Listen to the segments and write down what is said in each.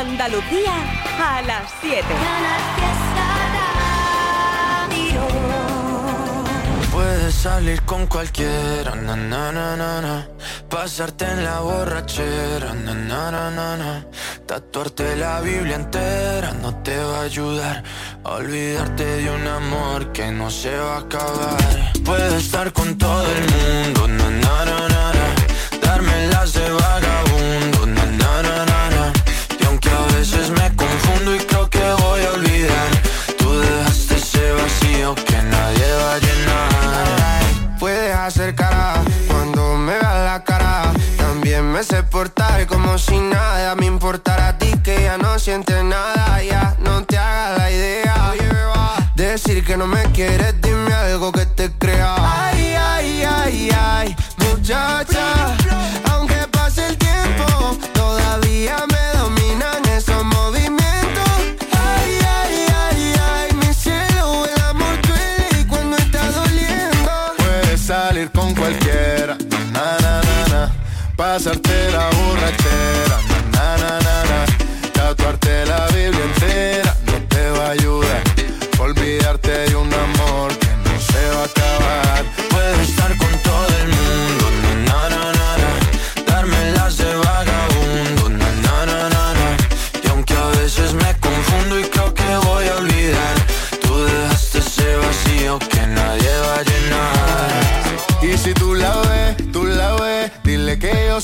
Andalucía a las 7. Puedes salir con cualquiera, na, na, na, pasarte en la borrachera, tatuarte la Biblia entera no te va a ayudar olvidarte de un amor que no se va a acabar. Puedes estar con todo el mundo, darme las de me confundo y creo que voy a olvidar, tú dejaste ese vacío que nadie va a llenar. Puedes hacer cara cuando me veas la cara. También me sé portar como si nada me importara a ti que ya no sientes nada. Ya no te hagas la idea. Decir que no me quieres, dime algo que te crea. Ay, ay, ay, ay, muchacha. Aunque pase el tiempo, todavía me pasarte la borrachera,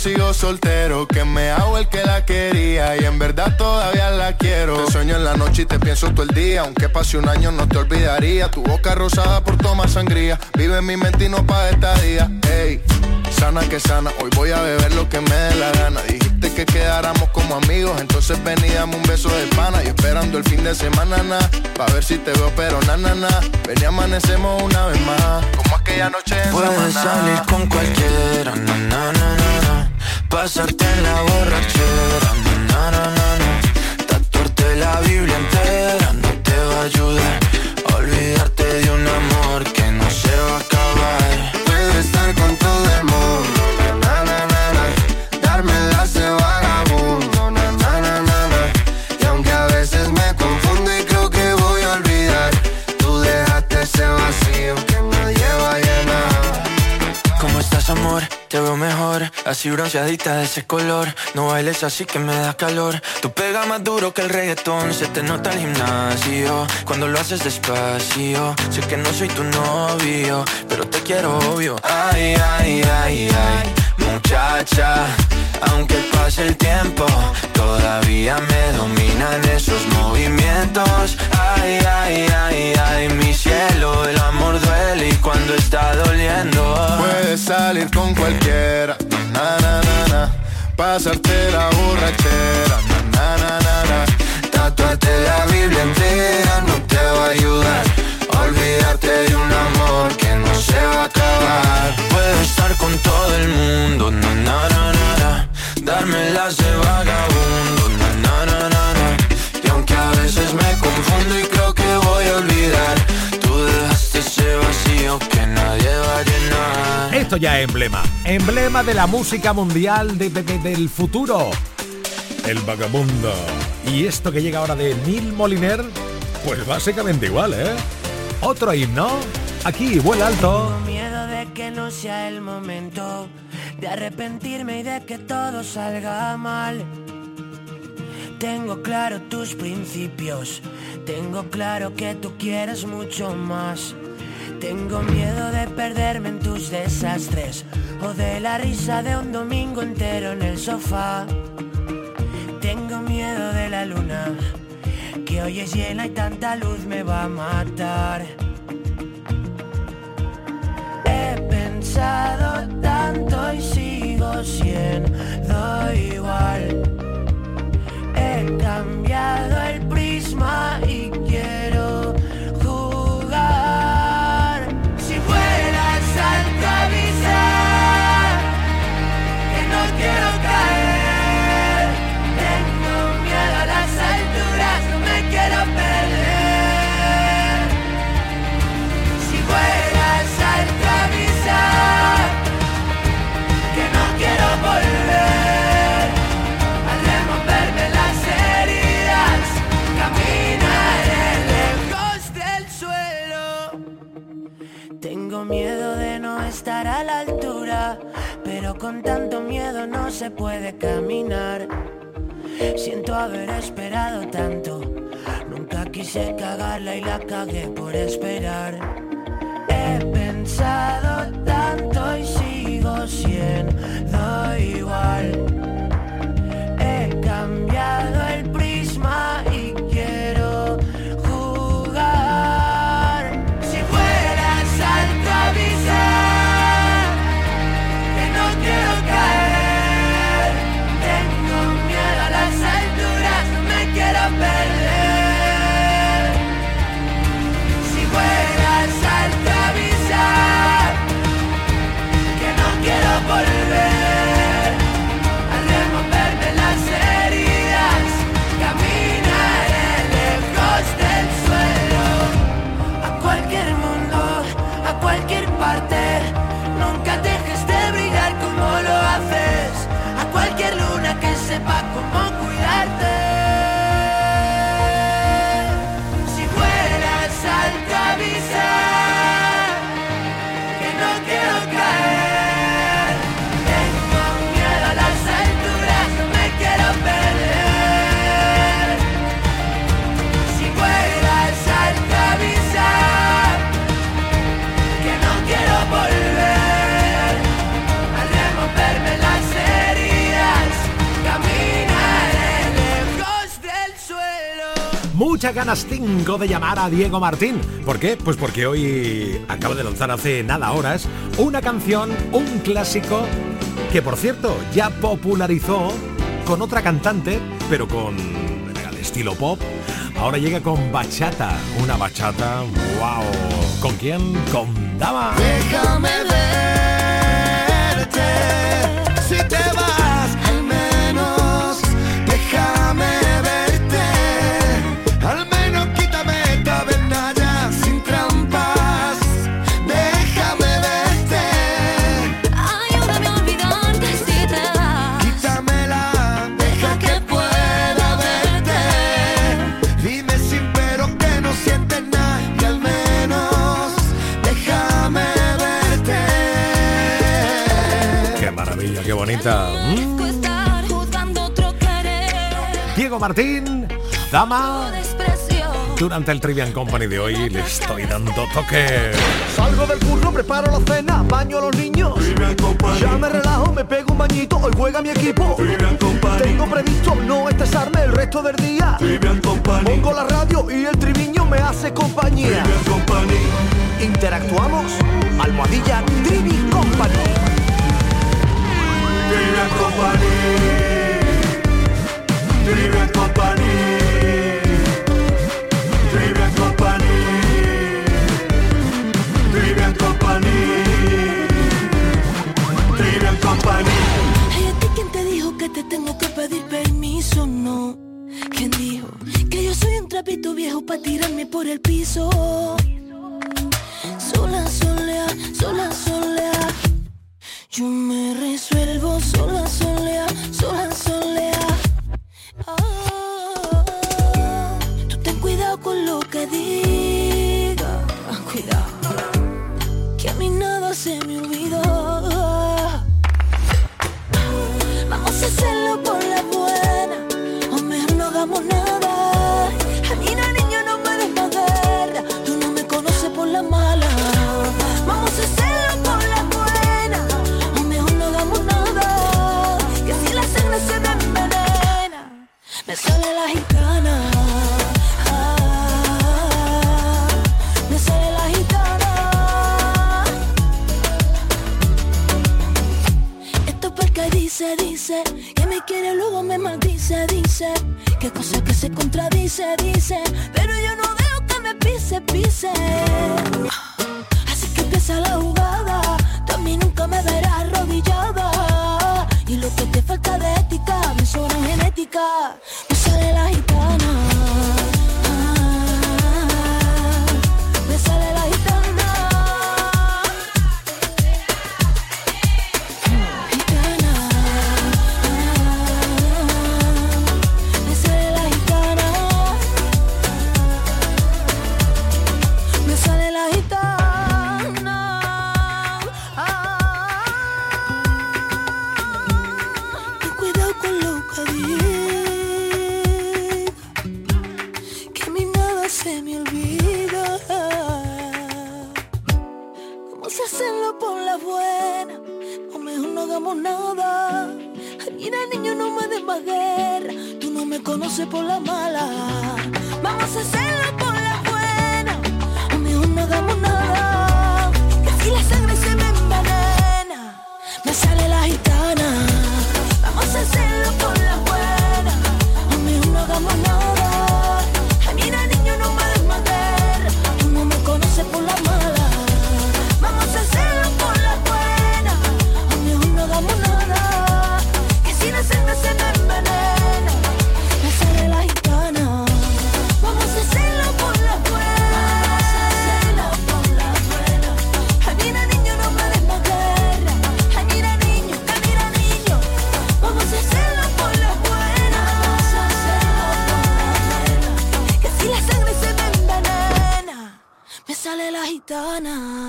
sigo soltero, que me hago el que la quería y en verdad todavía la quiero. Te sueño en la noche y te pienso todo el día, aunque pase un año no te olvidaría. Tu boca rosada por tomar sangría, vive mi mente y no pa' esta día. Ey, sana que sana, hoy voy a beber lo que me dé la gana. Dijiste que quedáramos como amigos, entonces ven y dame un beso de pana. Y esperando el fin de semana, na, pa' ver si te veo, pero na, na, na. Ven y amanecemos una vez más, como aquella noche en Puedes salir con cualquiera, na, na, na, na, pasarte en la borrachera, na, na, na, na, tatuarte la Biblia entera no te va a ayudar a olvidarte así bronceadita de ese color. No bailes así que me da calor. Tu pega más duro que el reggaetón, se te nota el gimnasio. Cuando lo haces despacio, sé que no soy tu novio, pero te quiero obvio. Ay, ay, ay, ay, muchacha. Aunque pase el tiempo, todavía me dominan esos movimientos. Ay, ay, ay, ay, mi cielo, el amor duele y cuando está doliendo. Puedes salir con cualquiera, na na na na, pasarte la borrachera, na na na na na, Tatuarte la Biblia entera no te va a ayudar, a olvidarte de un amor que no se va a acabar. Puedo estar con todo el mundo, na na na na, na. darme las de vagabundo, na na na na, na. y aunque a veces me confundo y creo que voy a olvidar, ese vacío que nadie va a llenar. Esto ya es emblema. Emblema de la música mundial de- de- de- del futuro. El vagabundo. Y esto que llega ahora de Neil Moliner, pues básicamente igual, ¿eh? Otro himno. Aquí, vuela alto. Tengo miedo de que no sea el momento de arrepentirme y de que todo salga mal. Tengo claro tus principios, tengo claro que tú quieres mucho más. Tengo miedo de perderme en tus desastres o de la risa de un domingo entero en el sofá. Tengo miedo de la luna, que hoy es llena y tanta luz me va a matar. He pensado tanto y sigo siendo igual. He cambiado el prisma y se puede caminar. Siento haber esperado tanto. Nunca quise cagarla y la cagué por esperar. He pensado tanto y sigo siendo igual. Muchas ganas tengo de llamar a Diego Martín. ¿Por qué? Pues porque hoy acaba de lanzar hace nada horas una canción, un clásico, que por cierto ya popularizó con otra cantante, pero con el estilo pop. Ahora llega con bachata, una bachata, wow. ¿Con quién? Con Dama. Martín, Dama. Durante el Trivian Company de hoy le estoy dando toque. Salgo del curro, preparo la cena, baño a los niños. Ya me relajo, me pego un bañito, hoy juega mi equipo. Tengo previsto no estresarme el resto del día. Pongo la radio y el triviño me hace compañía. Interactuamos, almohadilla Trivi Company. Ay, ¿a ti quién te dijo que te tengo que pedir permiso? No. ¿Quién dijo que yo soy un trapito viejo para tirarme por el piso? Sola, solea, sola, solea. Yo me resuelvo sola, solea, sola, solea. Que digas. Cuidado. Que a mí nada se me olvidó. Dice, Que me quiere luego me maldice, dice Que cosa que se contradice, dice Pero yo no dejo que me pise, pise. Así que empieza la jugada Tú a mí nunca me verás arrodillada. Y lo que te falta de ética Me sobra en genética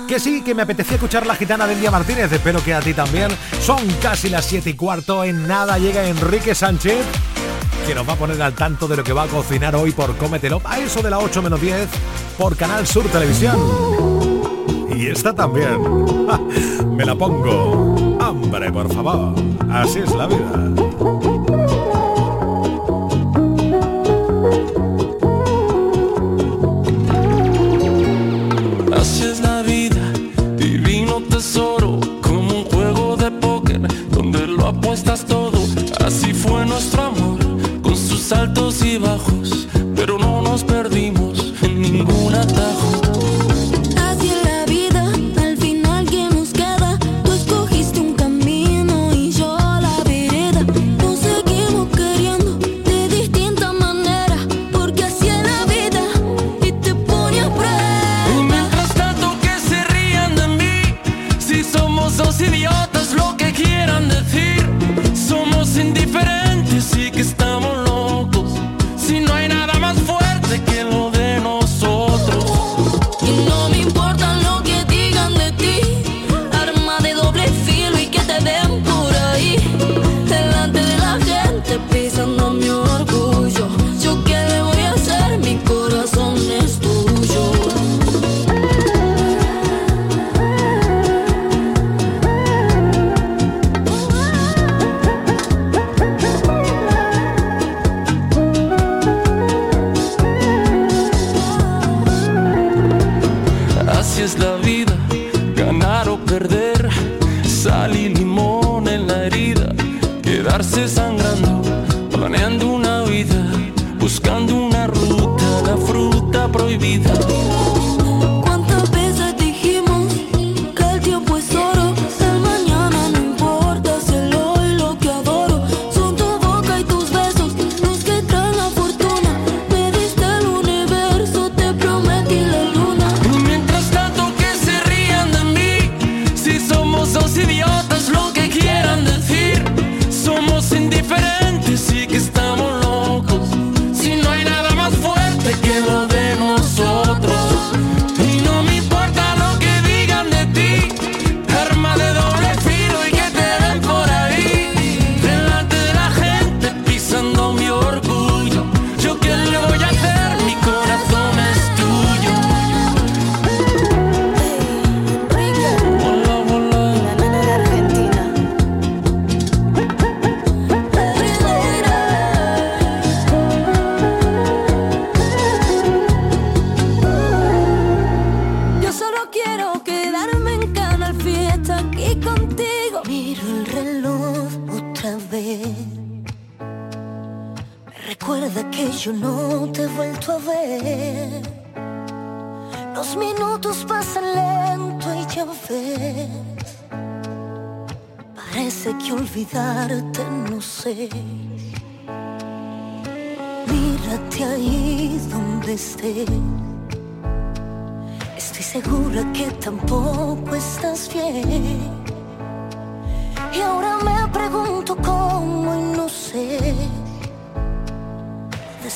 Que sí, que me apetecía escuchar la gitana de India Martínez, espero que a ti también. Son casi las 7 y cuarto, en nada llega Enrique Sánchez, que nos va a poner al tanto de lo que va a cocinar hoy por Cómetelo, a eso de las 8 menos 10, por Canal Sur Televisión. Y esta también. me la pongo. Hambre, por favor. Así es la vida. altos y bajos. Así es la vida, ganar o perder, sal y limón en la herida, quedarse sangrando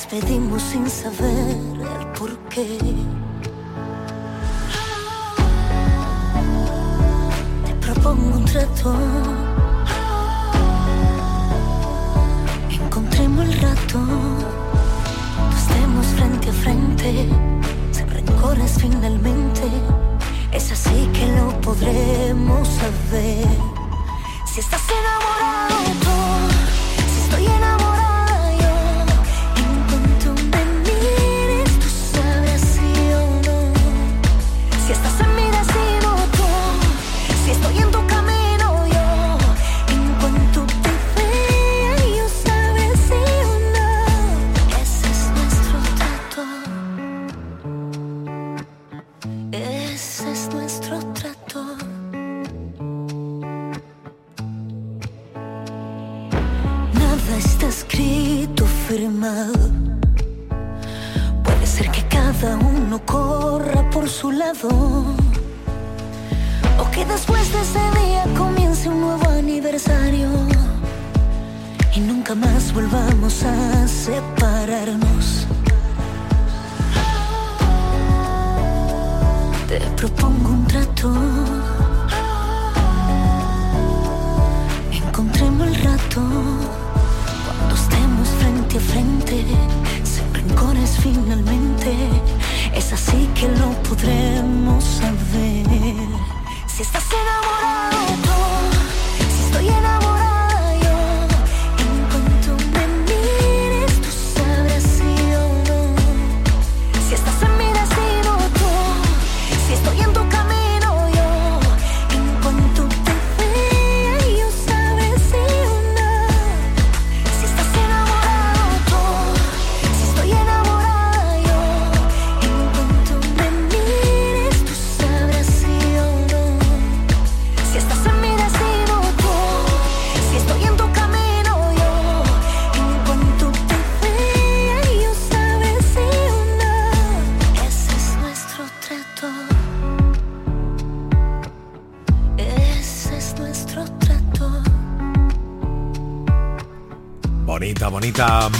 despedimos sin saber el porqué. Te propongo un trato. Encontremos el rato. No estemos frente a frente. Sin rencores finalmente. Es así que lo podremos saber. Si estás enamorado.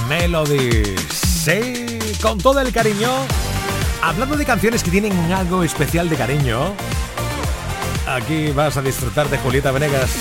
Melody. Sí, con todo el cariño. Hablando de canciones que tienen algo especial de cariño, aquí vas a disfrutar de Julieta Venegas.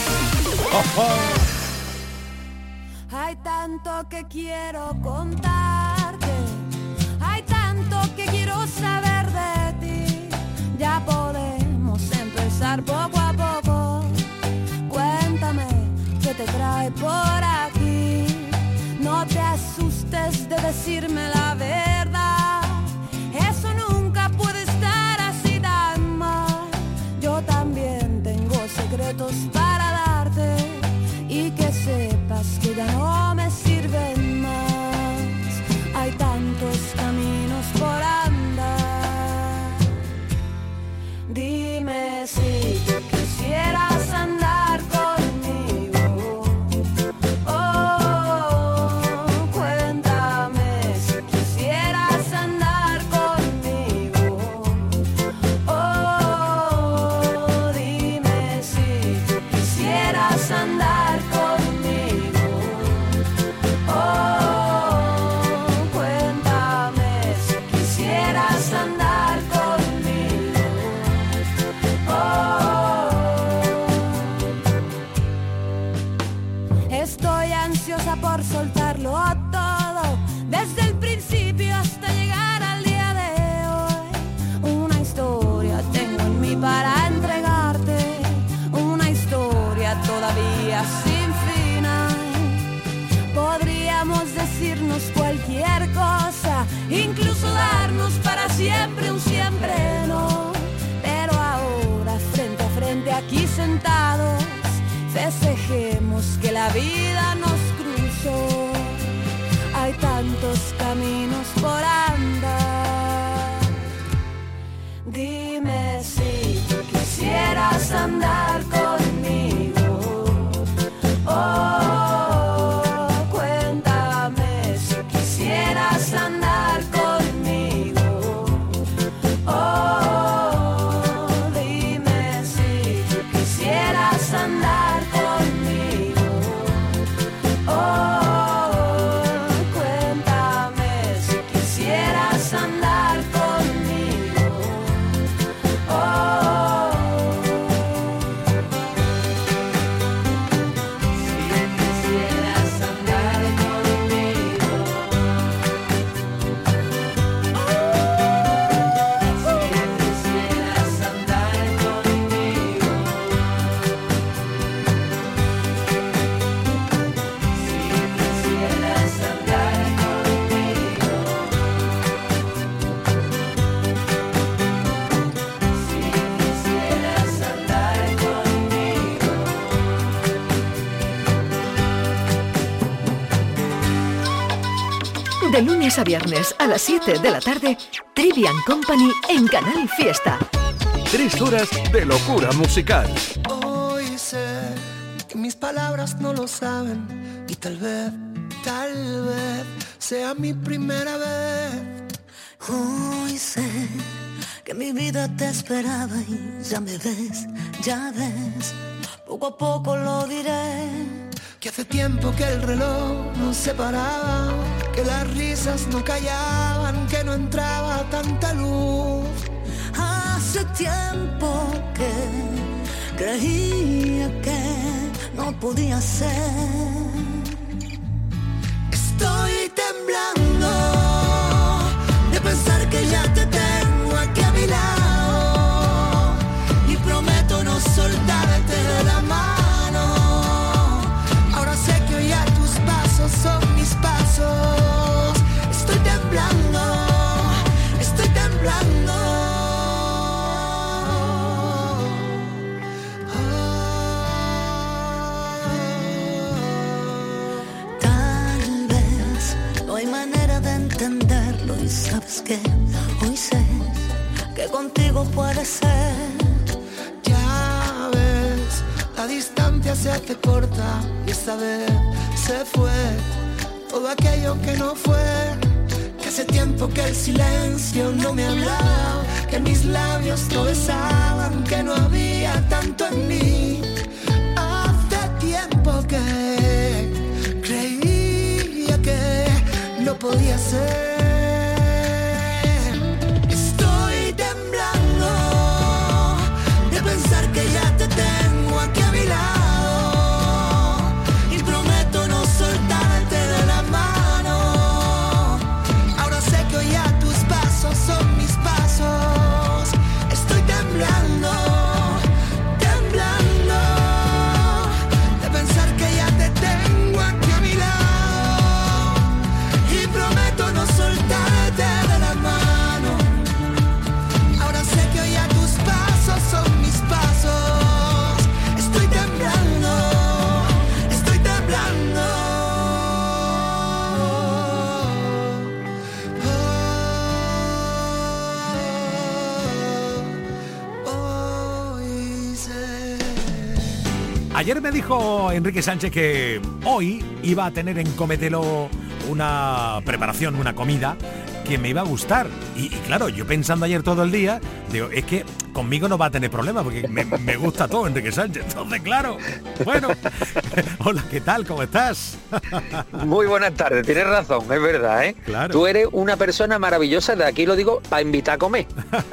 De lunes a viernes a las 7 de la tarde, Trivian Company en Canal Fiesta. Tres horas de locura musical. Hoy sé que mis palabras no lo saben y tal vez, tal vez sea mi primera vez. Hoy sé que mi vida te esperaba y ya me ves, ya ves, poco a poco lo diré. Que hace tiempo que el reloj no se paraba, que las risas no callaban, que no entraba tanta luz. Hace tiempo que creía que no podía ser. Estoy temblando de pensar que ya te Estoy temblando, estoy temblando. Tal vez no hay manera de entenderlo y sabes que hoy sé que contigo puede ser. Ya ves, la distancia se hace corta y esta vez se fue todo aquello que no fue. Que hace tiempo que el silencio no me hablaba, que mis labios no besaban, que no había tanto en mí. Hace tiempo que creía que no podía ser. Enrique Sánchez que hoy iba a tener en Cometelo una preparación, una comida que me iba a gustar. Y, y claro, yo pensando ayer todo el día, digo, es que conmigo no va a tener problema porque me, me gusta todo Enrique Sánchez. Entonces, claro, bueno. Hola, ¿qué tal? ¿Cómo estás? Muy buenas tardes, tienes razón, es verdad, ¿eh? Claro. Tú eres una persona maravillosa, de aquí lo digo, para invitar a comer.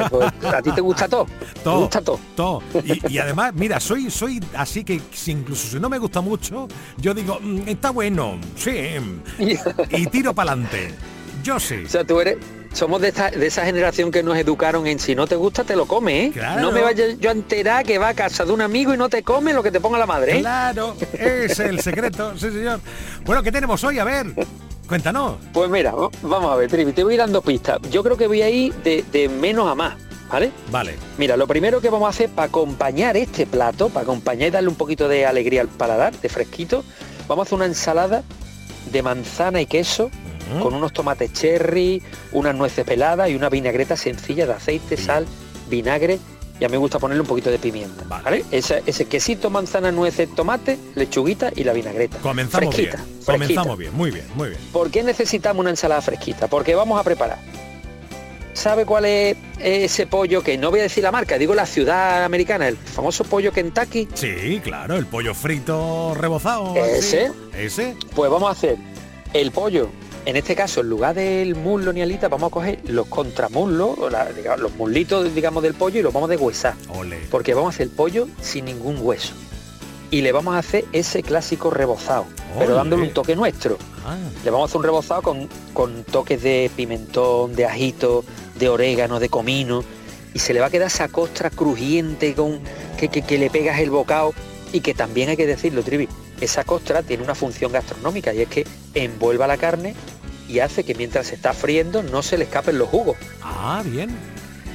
Pues, a ti te gusta todo. Todo, Te gusta todo. todo. Y, y además, mira, soy, soy así que si incluso si no me gusta mucho, yo digo, "Mm, está bueno, sí, y tiro para adelante. Yo sí. O sea, tú eres... Somos de, esta- de esa generación que nos educaron en si no te gusta te lo come, ¿eh? Claro. No me vaya yo a enterar que va a casa de un amigo y no te come lo que te ponga la madre, ¿eh? Claro, es el secreto, sí señor. Bueno, ¿qué tenemos hoy? A ver, cuéntanos. Pues mira, va- vamos a ver, Trivi, te voy dando pistas. Yo creo que voy a ir de, de menos a más, ¿vale? Vale. Mira, lo primero que vamos a hacer para acompañar este plato, para acompañar y darle un poquito de alegría al paladar, de fresquito, vamos a hacer una ensalada de manzana y queso con unos tomates cherry, unas nueces peladas y una vinagreta sencilla de aceite, sal, vinagre y a mí me gusta ponerle un poquito de pimienta, ¿vale? Ese, ese quesito, manzana, nueces, tomate, lechuguita y la vinagreta. Comenzamos Fresquita, bien. fresquita. Comenzamos bien, muy bien, muy bien. ¿Por qué necesitamos una ensalada fresquita? Porque vamos a preparar. ¿Sabe cuál es ese pollo que no voy a decir la marca, digo la ciudad americana, el famoso pollo Kentucky? Sí, claro, el pollo frito rebozado. Ese. así. Ese. Pues vamos a hacer el pollo. En este caso, en lugar del muslo ni alita, vamos a coger los contramuslos, o la- digamos, los muslitos, digamos, del pollo y los vamos a deshuesar. Porque vamos a hacer el pollo sin ningún hueso. Y le vamos a hacer ese clásico rebozado, pero Ole. dándole un toque nuestro. Ah, Le vamos a hacer un rebozado con, con toques de pimentón, de ajito, de orégano, de comino. Y se le va a quedar esa costra crujiente con que, que- que le pegas el bocado. Y que también hay que decirlo, Trivi, esa costra tiene una función gastronómica y es que envuelva la carne y hace que mientras se está friendo no se le escapen los jugos. ah, bien.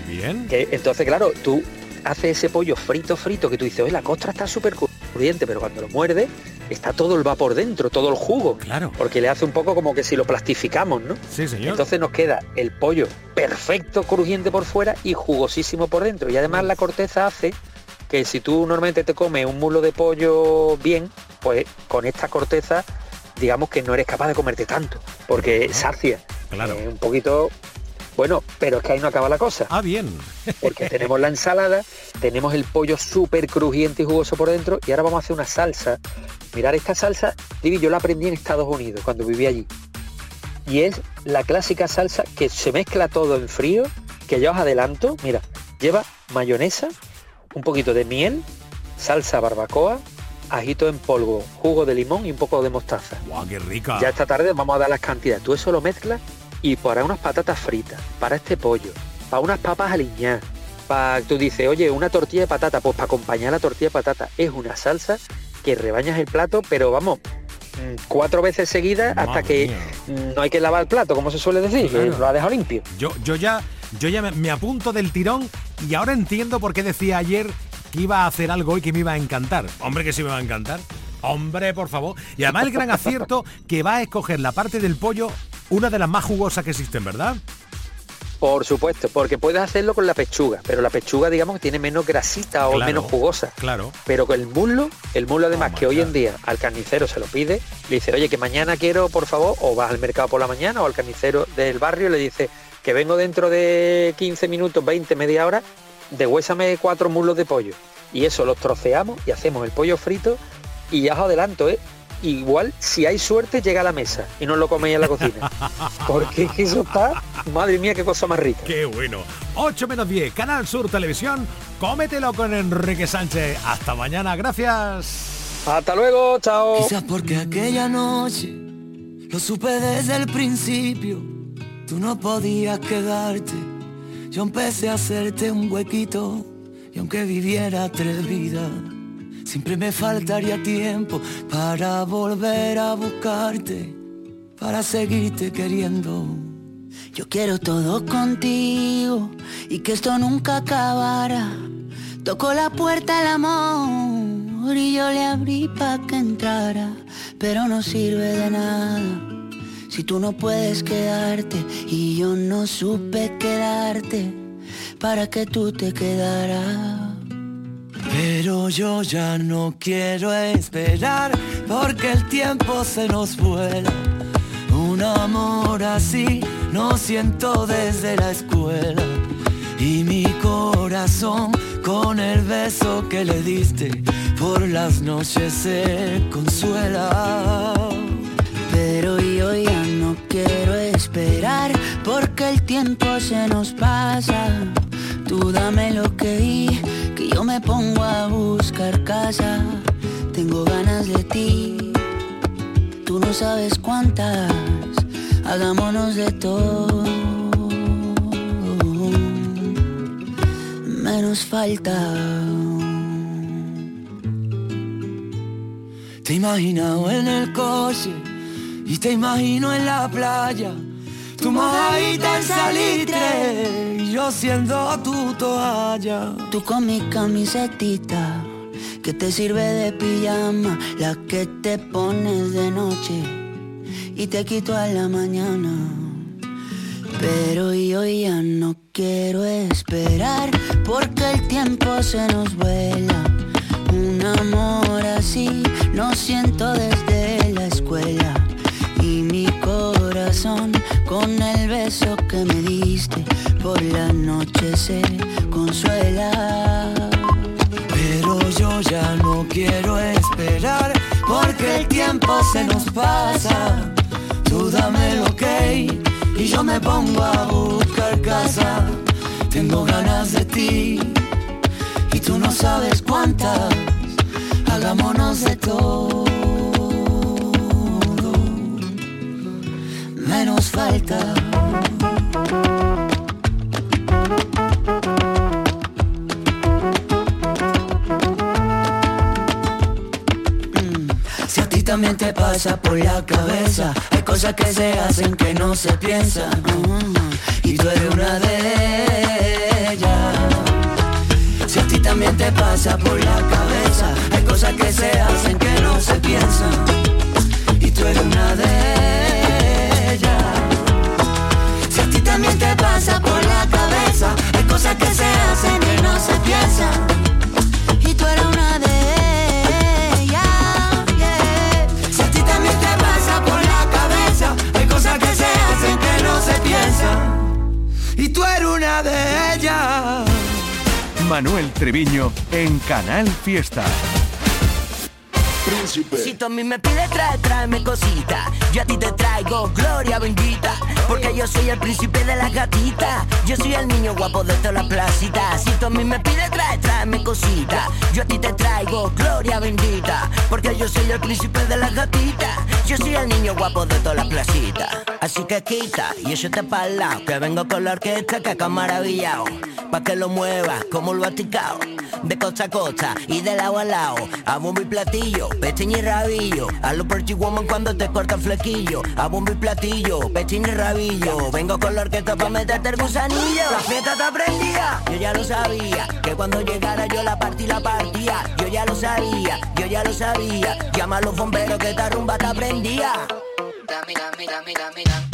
Bien. Que, entonces, claro, tú haces ese pollo frito, frito, que tú dices, oye, la costra está súper crujiente, pero cuando lo muerde está todo el vapor dentro, todo el jugo. Claro. Porque le hace un poco como que si lo plastificamos, ¿no? Sí, señor. Entonces nos queda el pollo perfecto, crujiente por fuera y jugosísimo por dentro. Y además la corteza hace que si tú normalmente te comes un mulo de pollo bien, pues con esta corteza digamos que no eres capaz de comerte tanto, porque sacia. Claro. Eh, un poquito bueno, pero es que ahí no acaba la cosa. Ah, bien. Porque tenemos la ensalada, tenemos el pollo súper crujiente y jugoso por dentro y ahora vamos a hacer una salsa. Mirar esta salsa, Divi, yo la aprendí en Estados Unidos cuando viví allí. Y es la clásica salsa que se mezcla todo en frío, que ya os adelanto, mira, lleva mayonesa, un poquito de miel, salsa barbacoa, ajito en polvo, jugo de limón y un poco de mostaza. ¡Guau, qué rica! Ya esta tarde vamos a dar las cantidades. Tú eso lo mezclas y para unas patatas fritas, para este pollo, para unas papas aliñadas, para tú dices, oye, una tortilla de patata, pues para acompañar la tortilla de patata es una salsa que rebañas el plato, pero vamos, mm, cuatro veces seguidas hasta que no hay que lavar el plato, como se suele decir, que lo ha dejado limpio. Yo, yo ya, yo ya me, me apunto del tirón y ahora entiendo por qué decía ayer que iba a hacer algo y que me iba a encantar. Hombre, que sí me va a encantar. Hombre, por favor. Y además el gran acierto que va a escoger la parte del pollo, una de las más jugosas que existen, ¿verdad? Por supuesto, porque puedes hacerlo con la pechuga, pero la pechuga digamos que tiene menos grasita o Claro, menos jugosa. Claro. Pero con el muslo, el muslo además que hoy en día al carnicero se lo pide, le dice, oye, que mañana quiero, por favor, o vas al mercado por la mañana o al carnicero del barrio le dice que vengo dentro de 15 minutos, 20, media hora, degüésame cuatro muslos de pollo. Y eso los troceamos y hacemos el pollo frito y ya os adelanto, ¿eh? Igual, si hay suerte, llega a la mesa y no lo coméis en la cocina. Porque es que eso está, madre mía, qué cosa más rica. Qué bueno. 8 menos 10, Canal Sur Televisión. Cómetelo con Enrique Sánchez. Hasta mañana, gracias. Hasta luego, chao. Quizás porque aquella noche lo supe desde el principio. Tú no podías quedarte. Yo empecé a hacerte un huequito. Y aunque viviera tres vidas, siempre me faltaría tiempo para volver a buscarte, para seguirte queriendo. Yo quiero todo contigo y que esto nunca acabara. Tocó la puerta el amor y yo le abrí pa' que entrara, pero no sirve de nada. Si tú no puedes quedarte y yo no supe quedarte para que tú te quedaras. Pero yo ya no quiero esperar porque el tiempo se nos vuela. Un amor así no siento desde la escuela. Y mi corazón con el beso que le diste por las noches se consuela. Pero yo ya quiero esperar porque el tiempo se nos pasa. Tú dame lo que di, que yo me pongo a buscar casa. Tengo ganas de ti, tú no sabes cuántas. Hagámonos de todo. Menos falta. Te imaginado en el coche y te imagino en la playa. Tu mojadita en salitre y yo siendo tu toalla. Tú con mi camisetita que te sirve de pijama, la que te pones de noche y te quito a la mañana. Pero yo ya no quiero esperar porque el tiempo se nos vuela. Un amor así no siento desde la escuela. Con el beso que me diste por la noche se consuela. Pero yo ya no quiero esperar porque el tiempo se nos pasa. Tú dame el ok y yo me pongo a buscar casa. Tengo ganas de ti y tú no sabes cuántas. Hagámonos de todo. Menos falta. Si a ti también te pasa por la cabeza, hay cosas que se hacen que no se piensan. mm, Y tú eres una de ellas. Si a ti también te pasa por la cabeza, hay cosas que se hacen que no se piensan. Y tú eres una de ellas. pasa por la cabeza. Hay cosas que se hacen y no se piensan. Y tú eres una de ellas. Yeah. Si a ti también te pasa por la cabeza. Hay cosas que se hacen que no se piensan. Y tú eres una de ellas. Manuel Treviño en Canal Fiesta. Si tú a mí me pides trae, tráeme cosita. Yo a ti te traigo gloria bendita. Porque yo soy el príncipe de las gatitas Yo soy el niño guapo de toda la placita. Si tú a mí me pides trae, tráeme cosita. Yo a ti te traigo gloria bendita. Porque yo soy el príncipe de las gatitas Yo soy el niño guapo de toda la placita. Así que quita y eso te para lado Que vengo con la orquesta que acá maravillado Pa' que lo muevas como lo aticado De costa a costa y de lado a lado. A bombo y platillo, pechín y rabillo. A lo perchi woman cuando te corta el flequillo. A bombo y platillo, pechín y rabillo. Vengo con la orquesta pa' meterte el gusanillo. La fiesta te aprendía, yo ya lo sabía. Que cuando llegara yo la partí la partía. Yo ya lo sabía, yo ya lo sabía. Llama a los bomberos que esta rumba te aprendía si tú a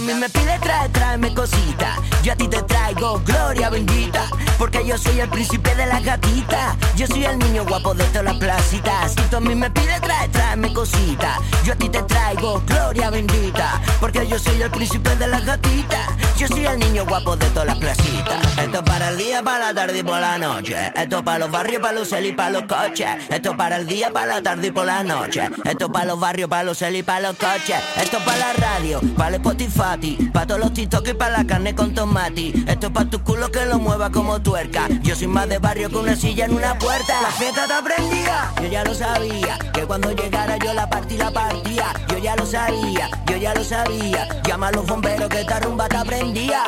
mí me pides trae, tráeme cosita. Yo a ti te traigo gloria bendita Porque yo soy el príncipe de las gatitas Yo soy el niño guapo de todas las placitas. Si mí me pides trae, tráeme cosita. Yo a ti te traigo gloria bendita Porque yo soy el príncipe de las gatitas Yo soy el niño guapo de todas las placitas. Esto para el día, para la tarde y por la noche. Esto para los barrios, para los cel y para los coches. Esto para el día, para la tarde y por la noche. Esto para los barrios, para los cel y para los coches. Esto para la radio, para el Spotify Pa' todos los TikTok y pa' la carne con tomate Esto es pa' tu culo que lo mueva como tuerca. Yo soy más de barrio que una silla en una puerta. La fiesta te aprendía, yo ya lo sabía Que cuando llegara yo la partí la partía. Yo ya lo sabía, yo ya lo sabía. Llama a los bomberos que esta rumba te aprendía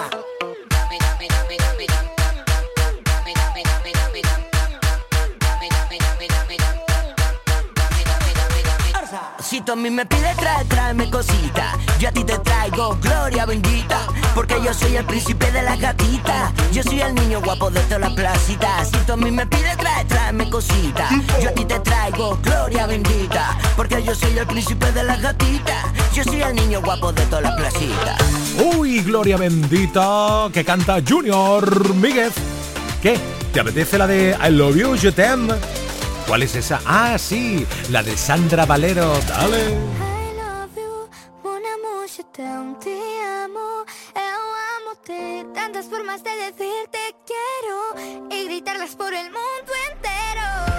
tú a mí me pides trae, tráeme cosita Yo a ti te traigo gloria bendita Porque yo soy el príncipe de las gatitas Yo soy el niño guapo de todas las placitas Si a mí me pides trae, tráeme cosita Yo a ti te traigo gloria bendita Porque yo soy el príncipe de las gatitas Yo soy el niño guapo de todas las placitas Uy, gloria bendita que canta Junior Míguez. ¿Qué? ¿Te apetece la de I Love You, Je t'aime? ¿Cuál es esa? Ah, sí, la de Sandra Valero. Dale. I love you, amour, je t'aime, te amo, eu amo-te. Tantas formas de decir te quiero y gritarlas por el mundo entero.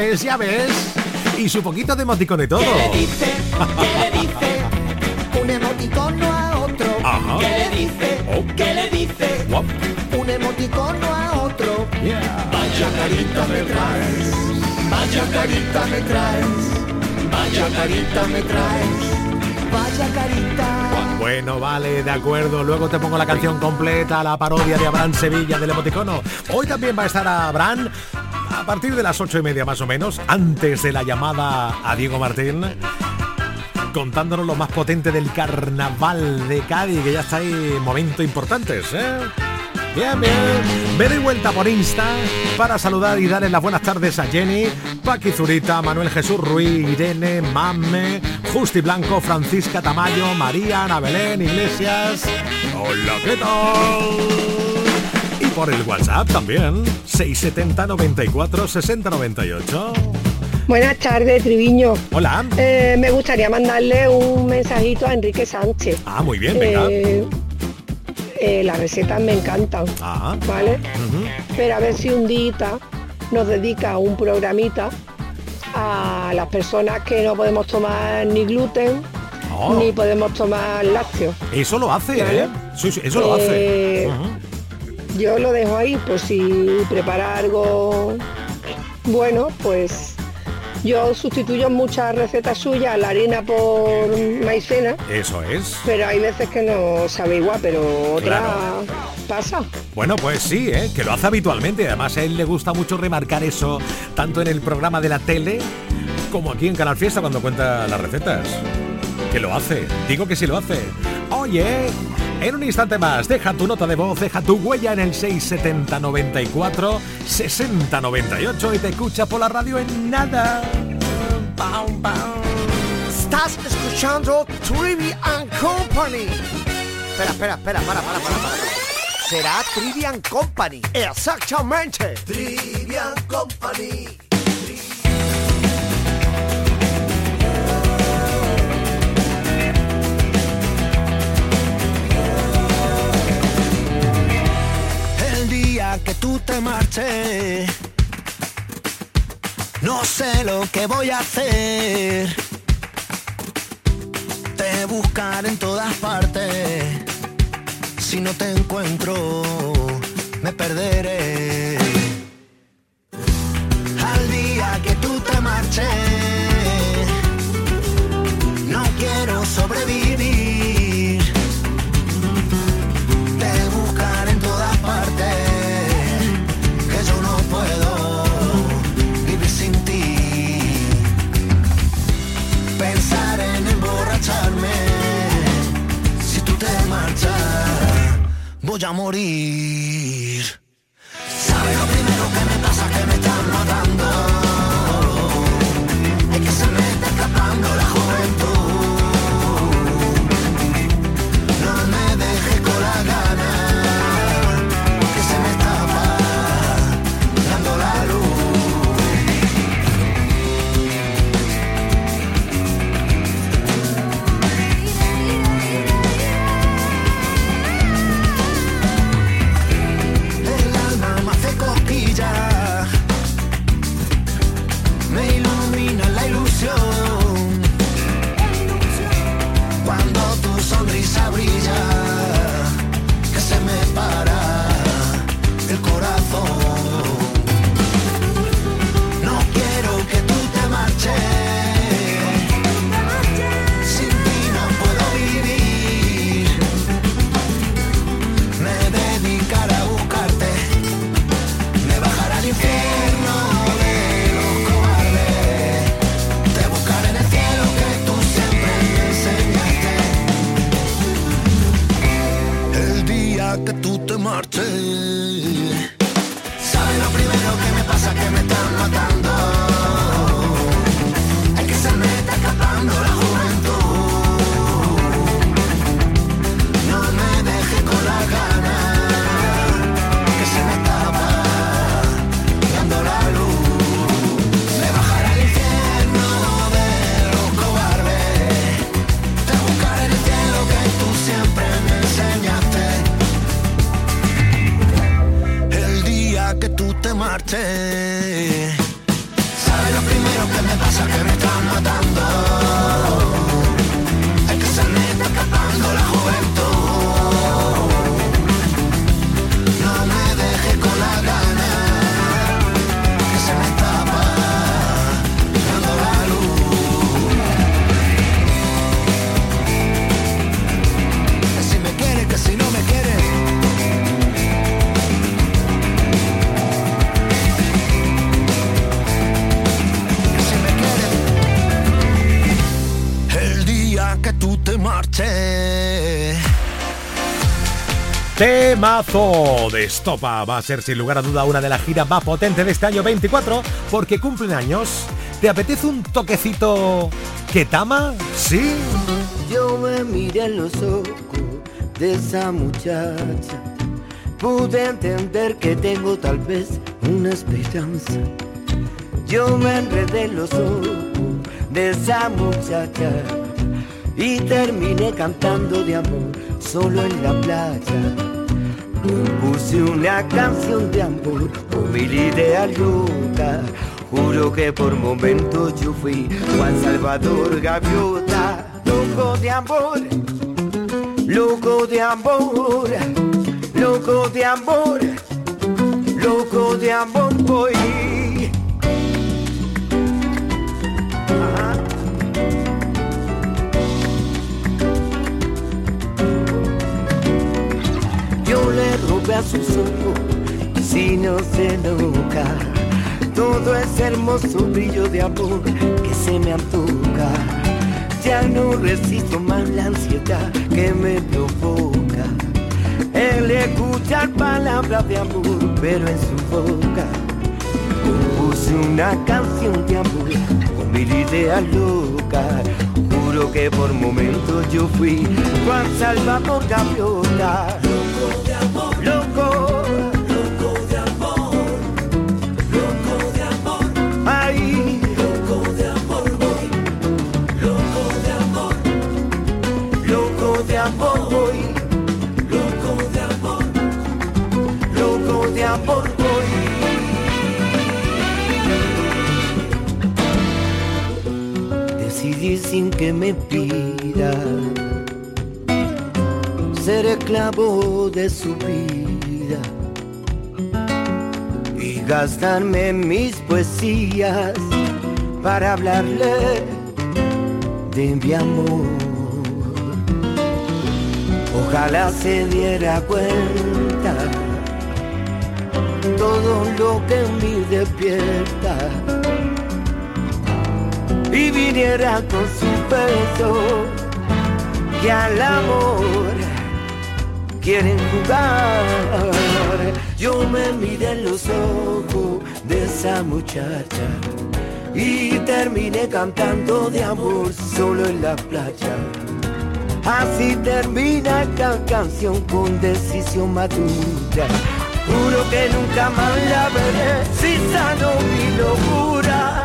Ves, ya ves. Y su poquito de emoticón y todo. ¿Qué le dice? ¿Qué le dice? Un emoticono a otro. Ajá. ¿Qué le dice? Oh. ¿Qué le dice? Guap. Un emoticono a otro. Vaya carita me traes. Vaya carita me traes. Vaya carita me traes. Vaya carita. Bueno, vale, de acuerdo. Luego te pongo la canción completa, la parodia de Abraham Sevilla del emoticono. Hoy también va a estar Abraham partir de las ocho y media más o menos, antes de la llamada a Diego Martín, contándonos lo más potente del carnaval de Cádiz, que ya está ahí momentos importantes, ¿eh? Bien, bien. Me doy vuelta por Insta para saludar y darle las buenas tardes a Jenny, Paqui Zurita, Manuel Jesús Ruiz, Irene, Mamme, Justi Blanco, Francisca Tamayo, María, Ana Belén, Iglesias. Hola, ¿qué tal? Por el WhatsApp también, 670 94 60 98. Buenas tardes, Triviño. Hola. Eh, me gustaría mandarle un mensajito a Enrique Sánchez. Ah, muy bien, venga. Eh, eh, las recetas me encantan, Ah, ¿vale? Pero a ver si un día nos dedica un programita a las personas que no podemos tomar ni gluten Oh. ni podemos tomar lácteos. Eso lo hace, Vale. ¿eh? Sí, sí, eso lo hace. Eh. Yo lo dejo ahí por si prepara algo bueno, pues yo sustituyo muchas recetas suyas la harina por maicena, Eso es. pero hay veces que no sabe igual, pero otra Claro. pasa. Bueno, pues sí, ¿eh? que lo hace habitualmente. Además, a él le gusta mucho remarcar eso, tanto en el programa de la tele como aquí en Canal Fiesta cuando cuenta las recetas. Que lo hace, digo que sí lo hace. Oye, en un instante más, deja tu nota de voz, deja tu huella en el 670 94 60 98 y te escucha por la radio en nada. Estás escuchando Trivi and Company. Espera, espera, espera, para, para, para, para. Será Trivian Company. Exactamente. Trivian Company. Que tú te marches, no sé lo que voy a hacer. Te buscaré en todas partes. Si no te encuentro, me perderé. Al día que tú te marches, voy a morir. El Temazo de Estopa va a ser sin lugar a duda una de las giras más potentes de este año 24 porque cumplen años. ¿Te apetece un toquecito que tama? ¿Sí? Yo me miré en los ojos de esa muchacha. Pude entender que tengo tal vez una esperanza. Yo me enredé en los ojos de esa muchacha y terminé cantando de amor solo en la playa. Compuse una canción de amor con mil ideas locas. Juro que por momentos yo fui Juan Salvador Gaviota, loco de amor, loco de amor, loco de amor, loco de amor voy. A sus ojos, si no se enoja. Todo ese hermoso brillo de amor que se me antoja. Ya no resisto más la ansiedad que me provoca. El escuchar palabras de amor, pero en su boca. Compuse una canción de amor con mil ideas locas. Juro que por momentos yo fui Juan Salvador Gaviota. De amor, sin que me pida ser esclavo de su vida y gastarme mis poesías para hablarle de mi amor. Ojalá se diera cuenta todo lo que en mí despierta y viniera con su peso y al amor quieren jugar. Yo me miré en los ojos de esa muchacha y terminé cantando de amor solo en la playa. Así termina esta canción con decisión madura. Juro que nunca más la veré si sano mi locura.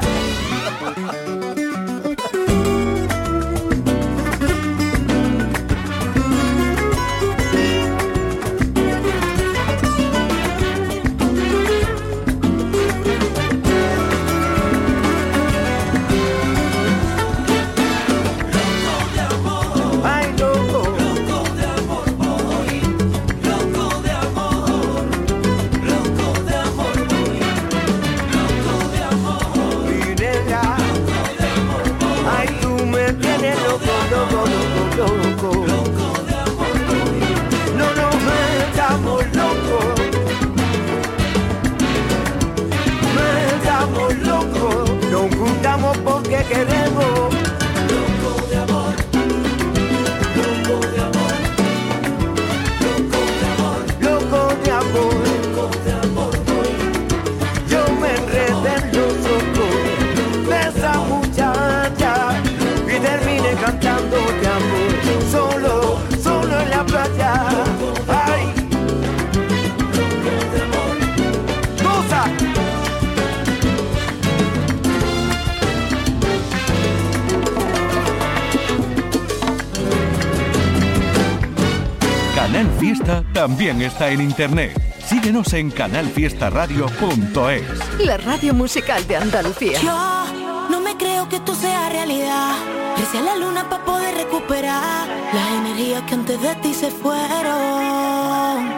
También está en internet. Síguenos en canalfiestaradio.es. La radio musical de Andalucía. Yo no me creo que esto sea realidad. Recé a la luna para poder recuperar las energías que antes de ti se fueron.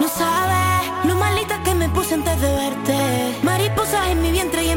No sabes lo malita que me puse antes de verte. Mariposas en mi vientre y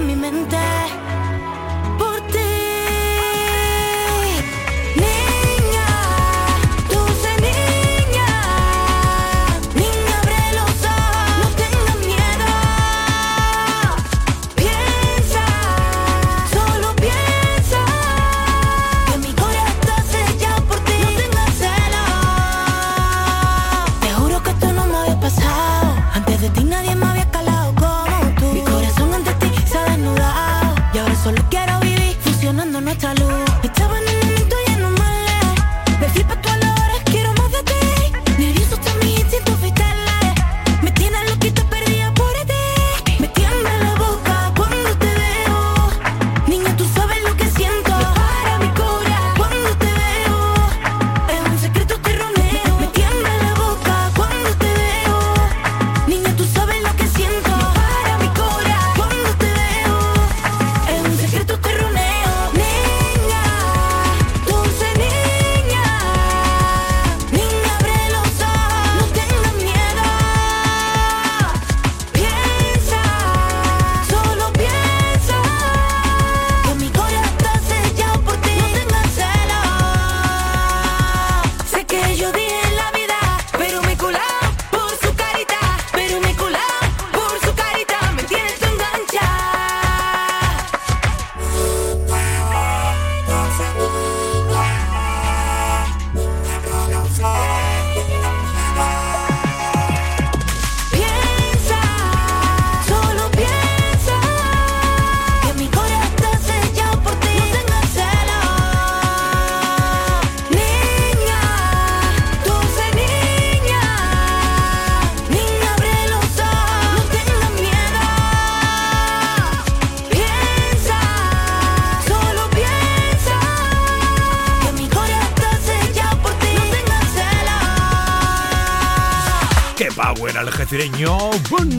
Tower algecireño. ¡Bum!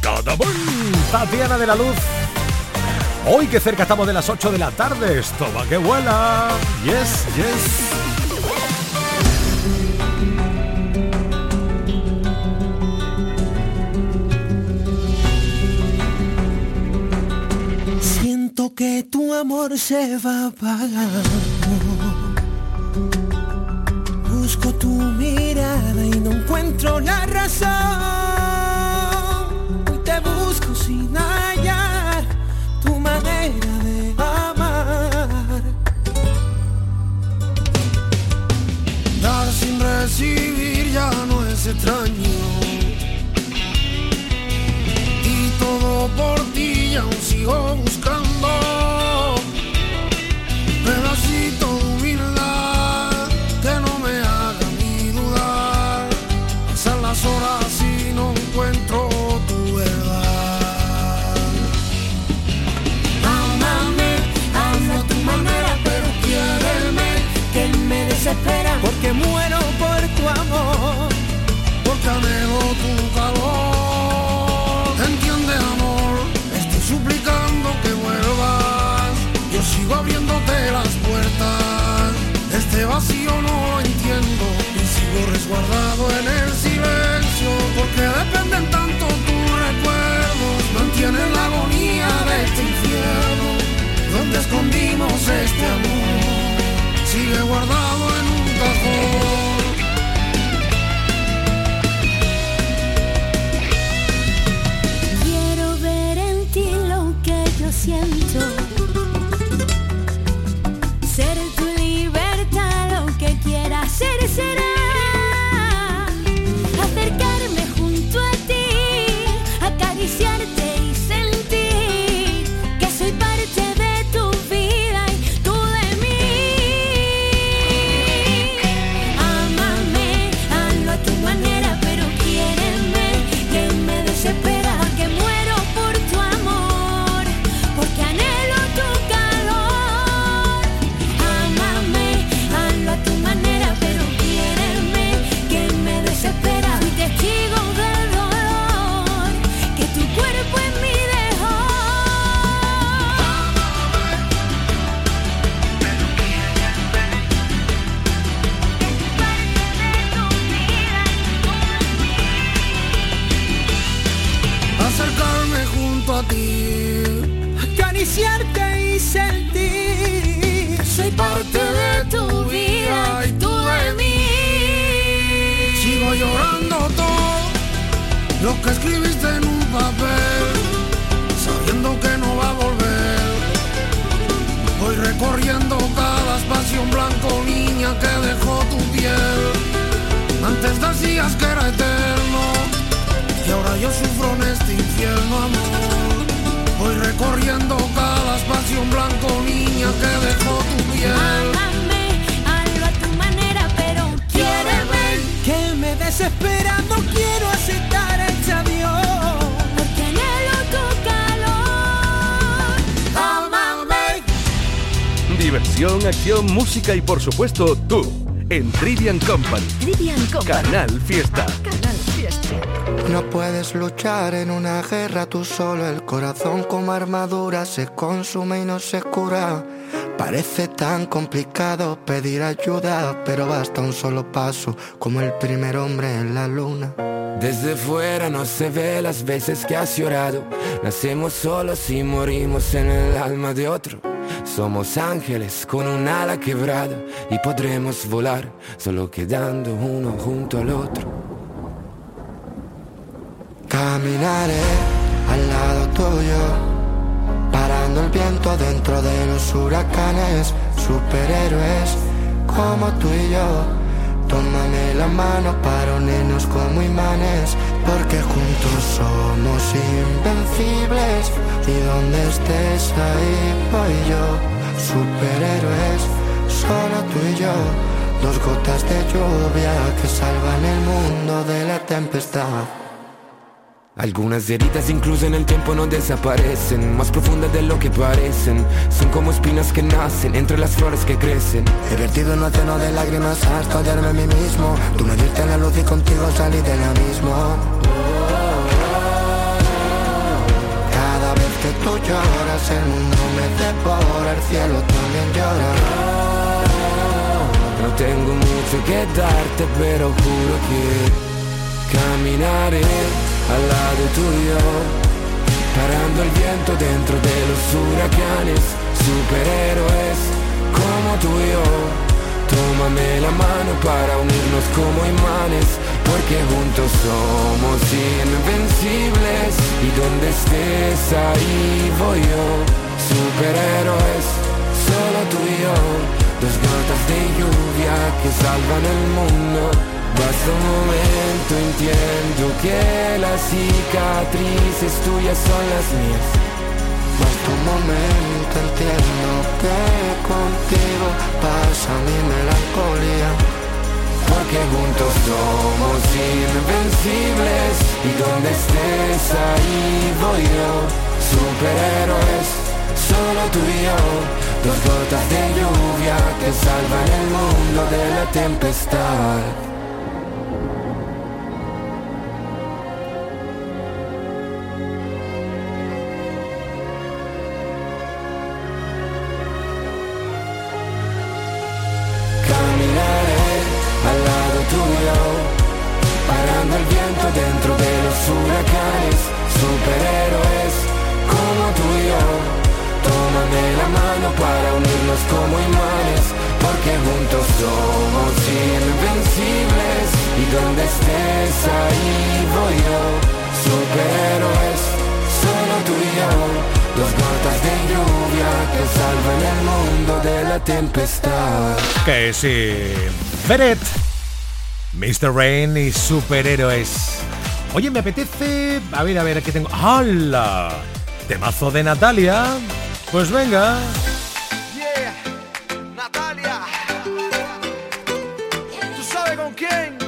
¡Cada bum! Tatiana de la Luz. Hoy que cerca estamos de las 8 de la tarde. Esto va que vuela. Yes, yes. Siento que tu amor se va apagando. Encuentro la razón. Hoy te busco sin hallar tu manera de amar. Dar sin recibir ya no es extraño. Y todo por ti aún sigo buscando. Muero por tu amor. porque anhelo tu calor. Entiende, amor, estoy suplicando que vuelvas. Yo sigo abriéndote las puertas. Este vacío no lo entiendo y sigo resguardado en el silencio. Porque dependen tanto tus recuerdos, mantienen la agonía de este infierno. Donde escondimos este amor, sigue guardado en un música y por supuesto tú en Trivian Company. Trivian Company. Canal Fiesta. Canal Fiesta. No puedes luchar en una guerra tú solo, el corazón como armadura se consume y no se cura. Parece tan complicado pedir ayuda, pero basta un solo paso, como el primer hombre en la luna. Desde fuera no se ve las veces que has llorado. Nacemos solos y morimos en el alma de otro. Somos ángeles con un ala quebrada y podremos volar solo quedando uno junto al otro. Caminaré al lado tuyo, parando el viento dentro de los huracanes, superhéroes como tú y yo. Tómame la mano para unirnos como imanes, porque juntos somos invencibles. Y donde estés ahí voy yo, superhéroes, solo tú y yo. Dos gotas de lluvia que salvan el mundo de la tempestad. Algunas heridas incluso en el tiempo no desaparecen Más profundas de lo que parecen. Son como espinas que nacen entre las flores que crecen. He vertido un océano de lágrimas hasta odiarme a mí mismo. Tú me diste la luz y contigo salí del abismo. Cada vez que tú lloras el mundo me devora El cielo también llora. No tengo mucho que darte pero juro que Caminaré al lado tuyo Parando el viento dentro de los huracanes. Superhéroes como tú y yo Tómame la mano para unirnos como imanes Porque juntos somos invencibles. Y donde estés ahí voy yo. Superhéroes, solo tú y yo Dos gotas de lluvia que salvan el mundo Basta un momento, entiendo que las cicatrices tuyas son las mías. Basta un momento, entiendo que contigo pasa mi melancolía. Porque juntos somos invencibles y donde estés ahí voy yo. Superhéroes, solo tú y yo. Dos gotas de lluvia que salvan el mundo de la tempestad. Huracanes, superhéroes como tú y yo. Tómame la mano para unirnos como imanes, porque juntos somos invencibles. Y donde estés ahí voy yo, superhéroes, solo tú y yo. Dos gotas de lluvia que salvan el mundo de la tempestad. Que sí. Beret. Mr. Rain y superhéroes. Oye, me apetece. A ver, a ver, ¿qué tengo? ¡Hala! Temazo de Natalia. Pues venga. Yeah, Natalia. ¿Tú sabes con quién?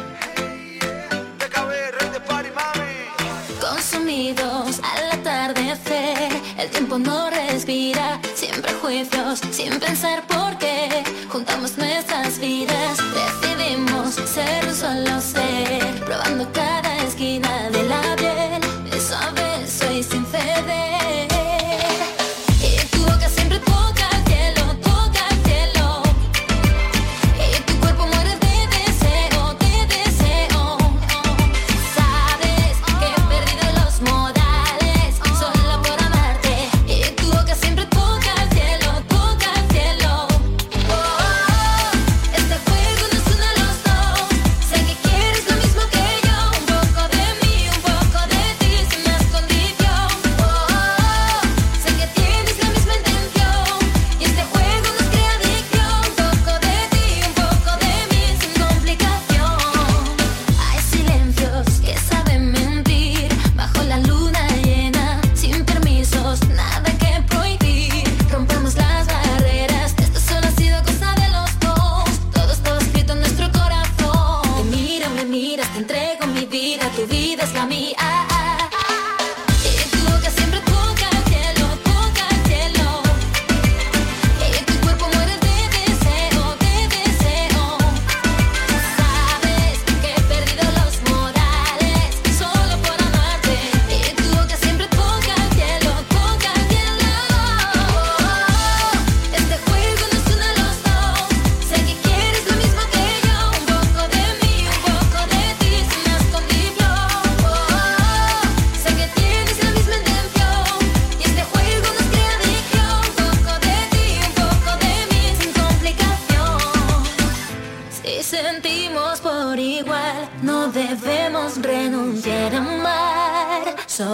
De party, mami. Consumidos al atardecer, el tiempo no respira, siempre juicios, sin pensar por qué, juntamos nuestras vidas,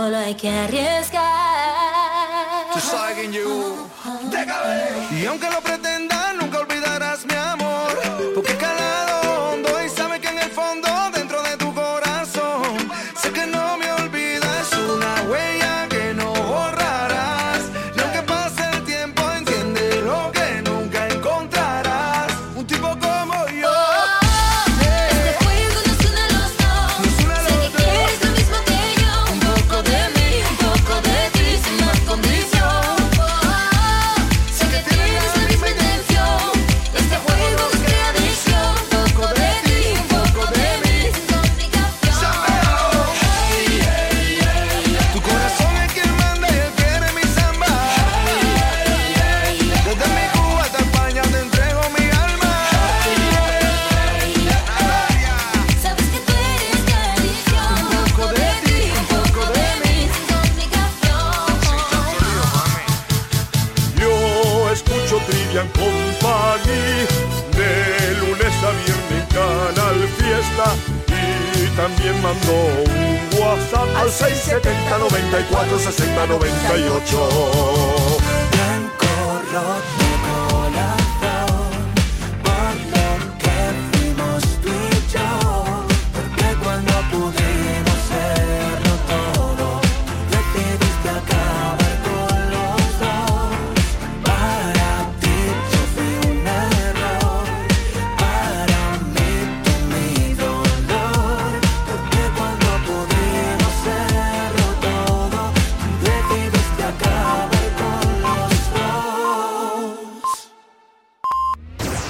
Solo hay que arriesgar. Tú sabes quién llegó. De cabeza. Y aunque lo pretendas, nunca 670